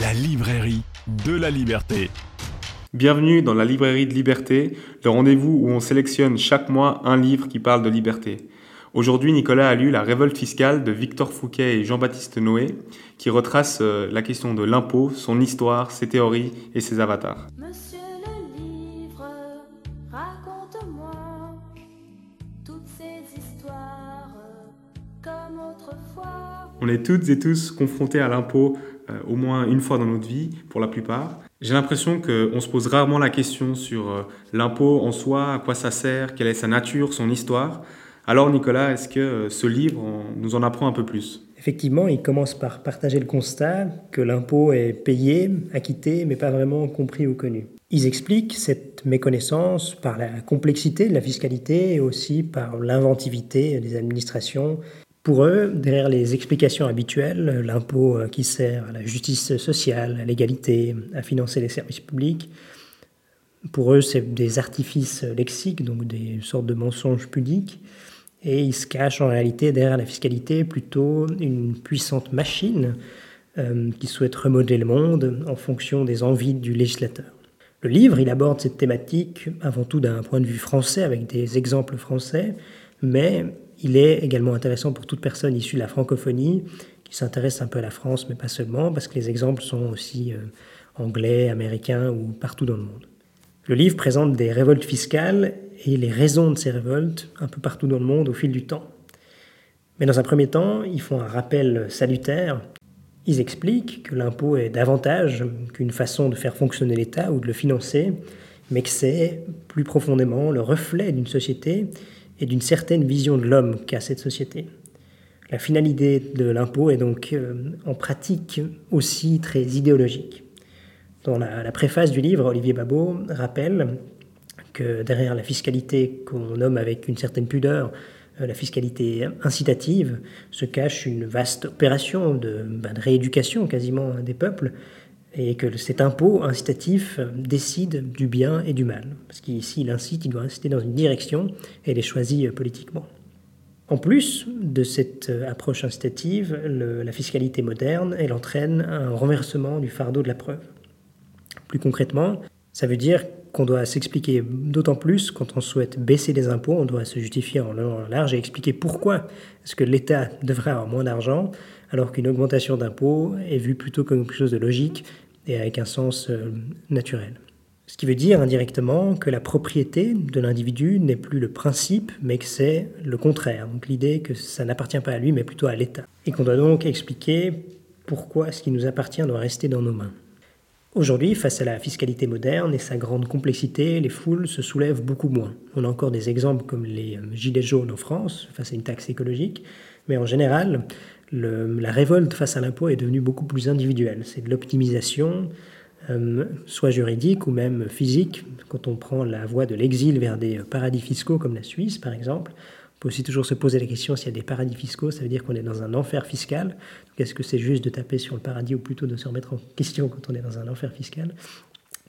la librairie de la liberté. Bienvenue dans la librairie de liberté, le rendez-vous où on sélectionne chaque mois un livre qui parle de liberté. Aujourd'hui, Nicolas a lu La révolte fiscale de Victor Fouquet et Jean-Baptiste Noé, qui retrace euh, la question de l'impôt, son histoire, ses théories et ses avatars. Monsieur le livre, raconte-moi toutes ces histoires comme autrefois. On est toutes et tous confrontés à l'impôt euh, au moins une fois dans notre vie, pour la plupart. J'ai l'impression qu'on se pose rarement la question sur euh, l'impôt en soi, à quoi ça sert, quelle est sa nature, son histoire. Alors Nicolas, est-ce que euh, ce livre nous en apprend un peu plus? Effectivement, il commence par partager le constat que l'impôt est payé, acquitté, mais pas vraiment compris ou connu. Ils expliquent cette méconnaissance par la complexité de la fiscalité et aussi par l'inventivité des administrations pour eux, derrière les explications habituelles, l'impôt euh, qui sert à la justice sociale, à l'égalité, à financer les services publics, pour eux, c'est des artifices lexiques, donc des sortes de mensonges pudiques, et ils se cachent en réalité derrière la fiscalité plutôt une puissante machine euh, qui souhaite remodeler le monde en fonction des envies du législateur. Le livre, il aborde cette thématique avant tout d'un point de vue français, avec des exemples français, mais il est également intéressant pour toute personne issue de la francophonie qui s'intéresse un peu à la France, mais pas seulement, parce que les exemples sont aussi euh, anglais, américains ou partout dans le monde. Le livre présente des révoltes fiscales et les raisons de ces révoltes un peu partout dans le monde au fil du temps. Mais dans un premier temps, ils font un rappel salutaire. Ils expliquent que l'impôt est davantage qu'une façon de faire fonctionner l'État ou de le financer, mais que c'est plus profondément le reflet d'une société et d'une certaine vision de l'homme qu'a cette société. La finalité de l'impôt est donc euh, en pratique aussi très idéologique. Dans la, préface du livre, Olivier Babot rappelle que derrière la fiscalité qu'on nomme avec une certaine pudeur euh, la fiscalité incitative se cache une vaste opération de, ben, de rééducation quasiment des peuples et que cet impôt incitatif décide du bien et du mal. Parce qu'ici, il incite, il doit inciter dans une direction et elle est choisie euh, politiquement. En plus de cette euh, approche incitative, la fiscalité moderne, elle entraîne un renversement du fardeau de la preuve. Plus concrètement, ça veut dire qu'on doit s'expliquer d'autant plus quand on souhaite baisser les impôts, on doit se justifier en large et expliquer pourquoi est-ce que l'État devrait avoir moins d'argent alors qu'une augmentation d'impôts est vue plutôt comme quelque chose de logique et avec un sens euh, naturel. Ce qui veut dire indirectement que la propriété de l'individu n'est plus le principe, mais que c'est le contraire. Donc l'idée que ça n'appartient pas à lui, mais plutôt à l'État. Et qu'on doit donc expliquer pourquoi ce qui nous appartient doit rester dans nos mains. Aujourd'hui, face à la fiscalité moderne et sa grande complexité, les foules se soulèvent beaucoup moins. On a encore des exemples comme les euh, gilets jaunes en France, face à une taxe écologique, mais en général, la révolte face à l'impôt est devenue beaucoup plus individuelle. C'est de l'optimisation, euh, soit juridique ou même physique. Quand on prend la voie de l'exil vers des paradis fiscaux comme la Suisse, par exemple, on peut aussi toujours se poser la question s'il y a des paradis fiscaux, ça veut dire qu'on est dans un enfer fiscal? Est-ce que c'est juste de taper sur le paradis ou plutôt de se remettre en question quand on est dans un enfer fiscal?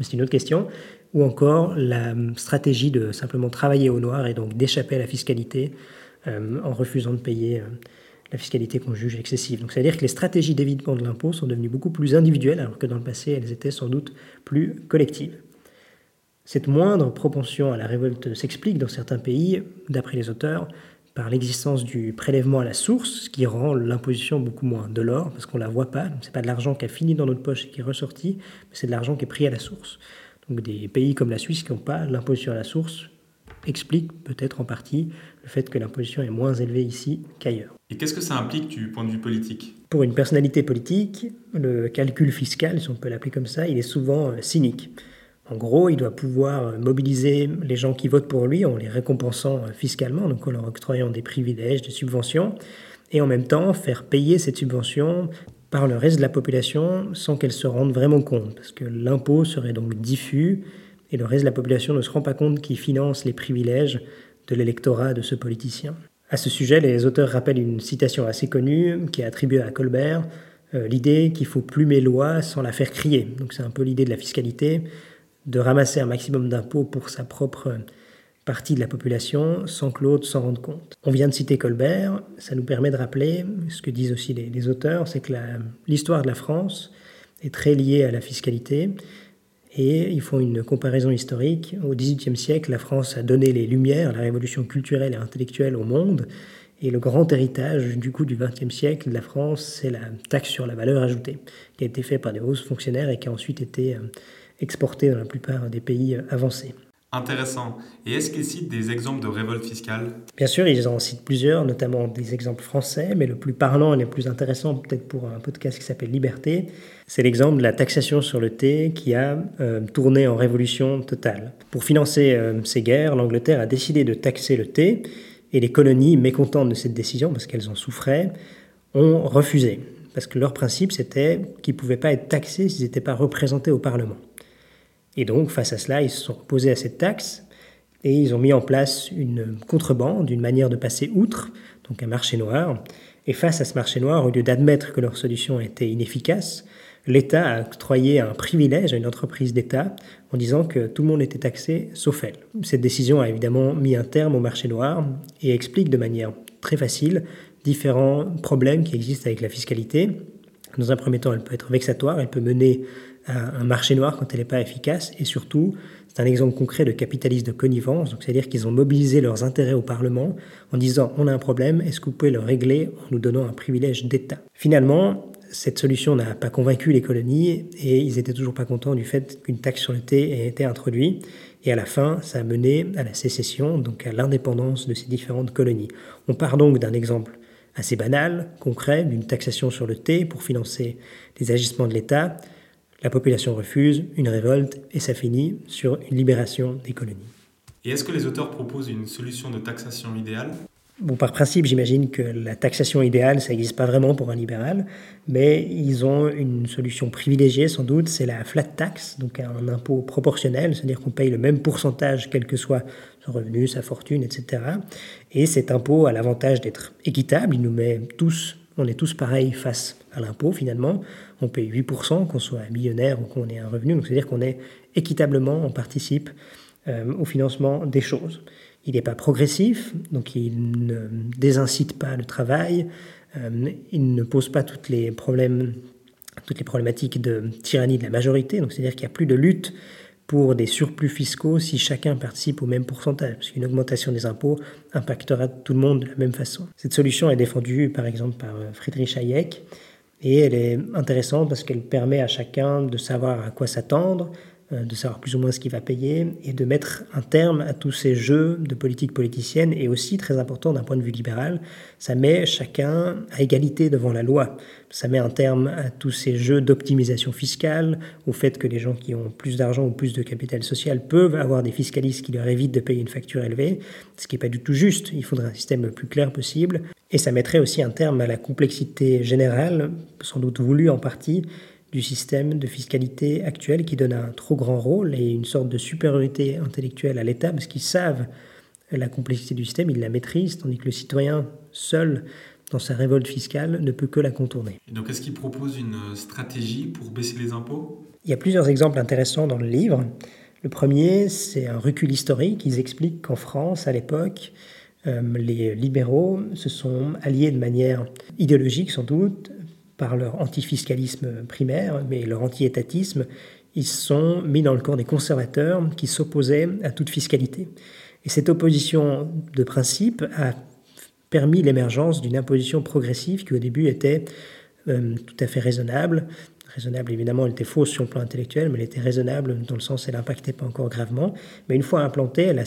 C'est une autre question. Ou encore la stratégie de simplement travailler au noir et donc d'échapper à la fiscalité euh, en refusant de payer euh, la fiscalité qu'on juge excessive. Donc, c'est-à-dire que les stratégies d'évitement de l'impôt sont devenues beaucoup plus individuelles, alors que dans le passé, elles étaient sans doute plus collectives. Cette moindre propension à la révolte s'explique dans certains pays, d'après les auteurs, par l'existence du prélèvement à la source, ce qui rend l'imposition beaucoup moins de l'or, parce qu'on ne la voit pas. Ce n'est pas de l'argent qui a fini dans notre poche et qui est ressorti, mais c'est de l'argent qui est pris à la source. Donc des pays comme la Suisse qui n'ont pas l'imposition à la source expliquent peut-être en partie le fait que l'imposition est moins élevée ici qu'ailleurs. Et qu'est-ce que ça implique du point de vue politique? Pour une personnalité politique, le calcul fiscal, si on peut l'appeler comme ça, il est souvent euh, cynique. En gros, il doit pouvoir euh, mobiliser les gens qui votent pour lui en les récompensant euh, fiscalement, donc en leur octroyant des privilèges, des subventions, et en même temps faire payer cette subvention par le reste de la population sans qu'elle se rende vraiment compte, parce que l'impôt serait donc diffus et le reste de la population ne se rend pas compte qu'il finance les privilèges de l'électorat de ce politicien. À ce sujet, les auteurs rappellent une citation assez connue qui est attribuée à Colbert, euh, l'idée qu'il faut plumer loi sans la faire crier. Donc c'est un peu l'idée de la fiscalité, de ramasser un maximum d'impôts pour sa propre partie de la population sans que l'autre s'en rende compte. On vient de citer Colbert, ça nous permet de rappeler ce que disent aussi les, les auteurs, c'est que l'histoire de la France, est très lié à la fiscalité. Et ils font une comparaison historique. Au XVIIIe siècle, la France a donné les lumières, la révolution culturelle et intellectuelle au monde. Et le grand héritage du coup du XXe siècle de la France, c'est la taxe sur la valeur ajoutée, qui a été faite par des hauts fonctionnaires et qui a ensuite été euh, exportée dans la plupart des pays euh, avancés. Intéressant. Et est-ce qu'ils citent des exemples de révolte fiscale? Bien sûr, ils en citent plusieurs, notamment des exemples français, mais le plus parlant et le plus intéressant, peut-être pour un podcast qui s'appelle Liberté, c'est l'exemple de la taxation sur le thé qui a euh, tourné en révolution totale. Pour financer euh, ces guerres, l'Angleterre a décidé de taxer le thé, et les colonies, mécontentes de cette décision, parce qu'elles en souffraient, ont refusé. Parce que leur principe, c'était qu'ils ne pouvaient pas être taxés s'ils n'étaient pas représentés au Parlement. Et donc, face à cela, ils se sont opposés à cette taxe et ils ont mis en place une contrebande, une manière de passer outre, donc un marché noir. Et face à ce marché noir, au lieu d'admettre que leur solution était inefficace, l'État a octroyé un privilège à une entreprise d'État en disant que tout le monde était taxé sauf elle. Cette décision a évidemment mis un terme au marché noir et explique de manière très facile différents problèmes qui existent avec la fiscalité. Dans un premier temps, elle peut être vexatoire, elle peut mener un marché noir quand elle n'est pas efficace. Et surtout, c'est un exemple concret de capitalisme de connivence. C'est-à-dire qu'ils ont mobilisé leurs intérêts au Parlement en disant on a un problème, est-ce que vous pouvez le régler en nous donnant un privilège d'État? Finalement, cette solution n'a pas convaincu les colonies et ils n'étaient toujours pas contents du fait qu'une taxe sur le thé ait été introduite. Et à la fin, ça a mené à la sécession, donc à l'indépendance de ces différentes colonies. On part donc d'un exemple assez banal, concret, d'une taxation sur le thé pour financer les agissements de l'État, la population refuse, une révolte, et ça finit sur une libération des colonies. Et est-ce que les auteurs proposent une solution de taxation idéale? Bon, par principe, j'imagine que la taxation idéale, ça n'existe pas vraiment pour un libéral, mais ils ont une solution privilégiée sans doute, c'est la flat tax, donc un impôt proportionnel, c'est-à-dire qu'on paye le même pourcentage quel que soit son revenu, sa fortune, etc. Et cet impôt a l'avantage d'être équitable, il nous met tous, on est tous pareils face à l'impôt finalement, on paye 8%, qu'on soit millionnaire ou qu'on ait un revenu. Donc c'est-à-dire qu'on est équitablement, on participe euh, au financement des choses. Il n'est pas progressif, donc il ne désincite pas le travail, euh, il ne pose pas toutes les problèmes, toutes les problématiques de tyrannie de la majorité. Donc c'est-à-dire qu'il n'y a plus de lutte pour des surplus fiscaux si chacun participe au même pourcentage, parce qu'une augmentation des impôts impactera tout le monde de la même façon. Cette solution est défendue par exemple par euh, Friedrich Hayek, et elle est intéressante parce qu'elle permet à chacun de savoir à quoi s'attendre, de savoir plus ou moins ce qu'il va payer et de mettre un terme à tous ces jeux de politique politicienne et aussi très important d'un point de vue libéral, ça met chacun à égalité devant la loi. Ça met un terme à tous ces jeux d'optimisation fiscale, au fait que les gens qui ont plus d'argent ou plus de capital social peuvent avoir des fiscalistes qui leur évitent de payer une facture élevée, ce qui n'est pas du tout juste. Il faudrait un système le plus clair possible. Et ça mettrait aussi un terme à la complexité générale, sans doute voulue en partie, du système de fiscalité actuel qui donne un trop grand rôle et une sorte de supériorité intellectuelle à l'État parce qu'ils savent la complexité du système, ils la maîtrisent, tandis que le citoyen seul, dans sa révolte fiscale, ne peut que la contourner. Et donc est-ce qu'ils proposent une stratégie pour baisser les impôts? Il y a plusieurs exemples intéressants dans le livre. Le premier, c'est un recul historique. Ils expliquent qu'en France, à l'époque, euh, les libéraux se sont alliés de manière idéologique sans doute par leur antifiscalisme primaire, mais leur anti-étatisme, ils sont mis dans le camp des conservateurs qui s'opposaient à toute fiscalité. Et cette opposition de principe a permis l'émergence d'une imposition progressive qui au début était euh, tout à fait raisonnable. Raisonnable, évidemment, elle était fausse sur le plan intellectuel, mais elle était raisonnable dans le sens elle n'impactait pas encore gravement. Mais une fois implantée, elle n'a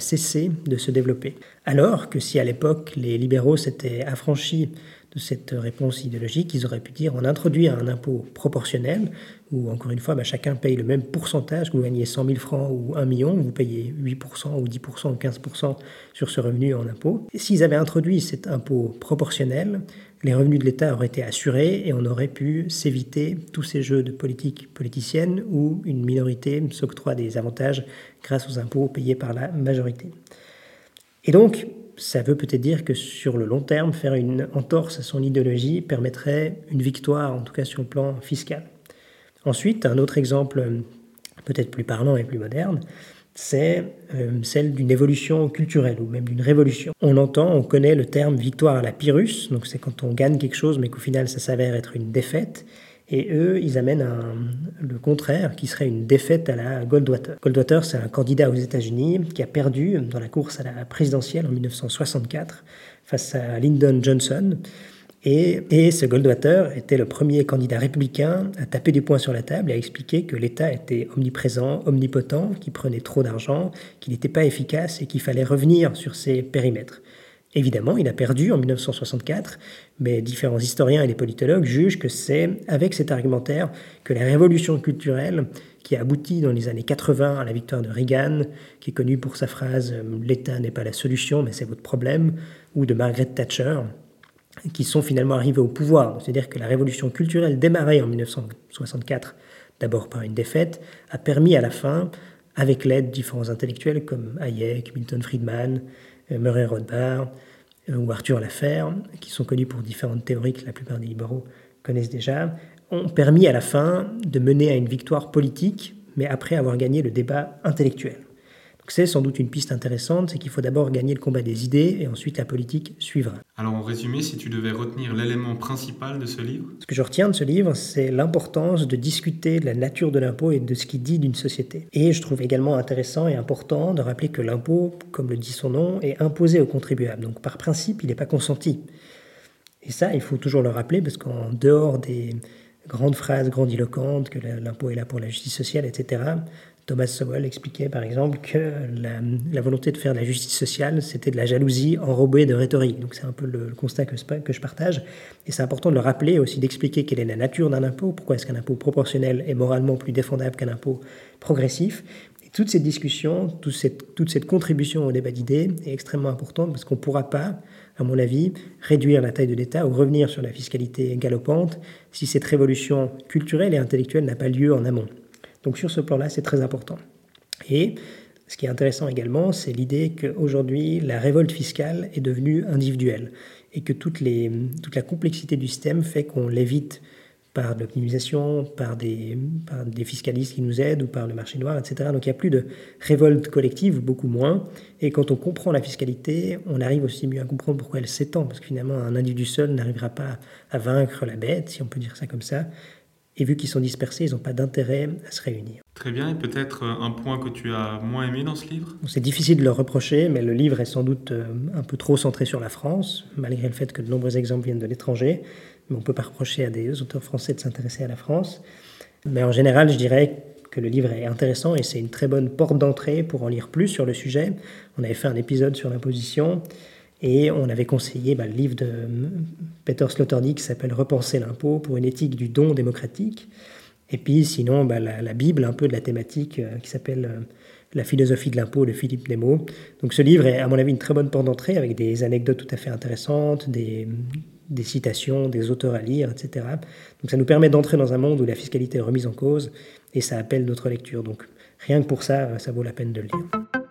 cessé de se développer. Alors que si à l'époque les libéraux s'étaient affranchis cette réponse idéologique, ils auraient pu dire on introduit un impôt proportionnel, où encore une fois, bah, chacun paye le même pourcentage, que vous gagnez 100 000 francs ou 1 million, vous payez 8% ou 10% ou 15% sur ce revenu en impôt. S'ils avaient introduit cet impôt proportionnel, les revenus de l'État auraient été assurés et on aurait pu s'éviter tous ces jeux de politique politicienne où une minorité s'octroie des avantages grâce aux impôts payés par la majorité. Et donc, ça veut peut-être dire que sur le long terme, faire une entorse à son idéologie permettrait une victoire, en tout cas sur le plan fiscal. Ensuite, un autre exemple peut-être plus parlant et plus moderne, c'est euh, celle d'une évolution culturelle ou même d'une révolution. On entend, on connaît le terme victoire à la Pyrrhus, donc c'est quand on gagne quelque chose mais qu'au final ça s'avère être une défaite. Et eux, ils amènent le contraire, qui serait une défaite à la Goldwater. Goldwater, c'est un candidat aux États-Unis qui a perdu dans la course à la présidentielle en 1964 face à Lyndon Johnson. Et, et, ce Goldwater était le premier candidat républicain à taper du poing sur la table et à expliquer que l'État était omniprésent, omnipotent, qu'il prenait trop d'argent, qu'il n'était pas efficace et qu'il fallait revenir sur ses périmètres. Évidemment, il a perdu en 1964, mais différents historiens et les politologues jugent que c'est avec cet argumentaire que la révolution culturelle qui a abouti dans les années 80 à la victoire de Reagan, qui est connue pour sa phrase L'État n'est pas la solution, mais c'est votre problème, ou de Margaret Thatcher, qui sont finalement arrivés au pouvoir. C'est-à-dire que la révolution culturelle démarrée en 1964, d'abord par une défaite, a permis à la fin, avec l'aide de différents intellectuels comme Hayek, Milton Friedman, Murray Rothbard ou Arthur Laffer, qui sont connus pour différentes théories que la plupart des libéraux connaissent déjà, ont permis à la fin de mener à une victoire politique, mais après avoir gagné le débat intellectuel c'est sans doute une piste intéressante, c'est qu'il faut d'abord gagner le combat des idées et ensuite la politique suivra. Alors en résumé, si tu devais retenir l'élément principal de ce livre? Ce que je retiens de ce livre, c'est l'importance de discuter de la nature de l'impôt et de ce qu'il dit d'une société. Et je trouve également intéressant et important de rappeler que l'impôt, comme le dit son nom, est imposé aux contribuables. Donc par principe, il n'est pas consenti. Et ça, il faut toujours le rappeler parce qu'en dehors des grandes phrases grandiloquentes, que l'impôt est là pour la justice sociale, etc., Thomas Sowell expliquait par exemple que la, volonté de faire de la justice sociale, c'était de la jalousie enrobée de rhétorique. Donc c'est un peu le, constat que, je partage. Et c'est important de le rappeler aussi d'expliquer quelle est la nature d'un impôt, pourquoi est-ce qu'un impôt proportionnel est moralement plus défendable qu'un impôt progressif. Et toute cette discussion, toute cette, toute cette contribution au débat d'idées est extrêmement importante parce qu'on ne pourra pas, à mon avis, réduire la taille de l'État ou revenir sur la fiscalité galopante si cette révolution culturelle et intellectuelle n'a pas lieu en amont. Donc sur ce plan-là, c'est très important. Et ce qui est intéressant également, c'est l'idée qu'aujourd'hui, la révolte fiscale est devenue individuelle et que toute, la complexité du système fait qu'on l'évite par l'optimisation, par des, par des fiscalistes qui nous aident ou par le marché noir, etc. Donc il n'y a plus de révolte collective, beaucoup moins. Et quand on comprend la fiscalité, on arrive aussi mieux à comprendre pourquoi elle s'étend, parce que finalement, un individu seul n'arrivera pas à vaincre la bête, si on peut dire ça comme ça. Et vu qu'ils sont dispersés, ils n'ont pas d'intérêt à se réunir. Très bien, et peut-être euh, un point que tu as moins aimé dans ce livre? C'est difficile de le reprocher, mais le livre est sans doute euh, un peu trop centré sur la France, malgré le fait que de nombreux exemples viennent de l'étranger. Mais on ne peut pas reprocher à des auteurs français de s'intéresser à la France. Mais en général, je dirais que le livre est intéressant et c'est une très bonne porte d'entrée pour en lire plus sur le sujet. On avait fait un épisode sur l'imposition. Et on avait conseillé bah, le livre de Peter Sloterdijk qui s'appelle Repenser l'impôt pour une éthique du don démocratique. Et puis sinon, bah, la, Bible, un peu de la thématique euh, qui s'appelle euh, La philosophie de l'impôt de Philippe Nemo. Donc ce livre est à mon avis une très bonne porte d'entrée avec des anecdotes tout à fait intéressantes, des, des citations, des auteurs à lire, etc. Donc ça nous permet d'entrer dans un monde où la fiscalité est remise en cause et ça appelle d'autres lectures. Donc rien que pour ça, ça vaut la peine de le lire.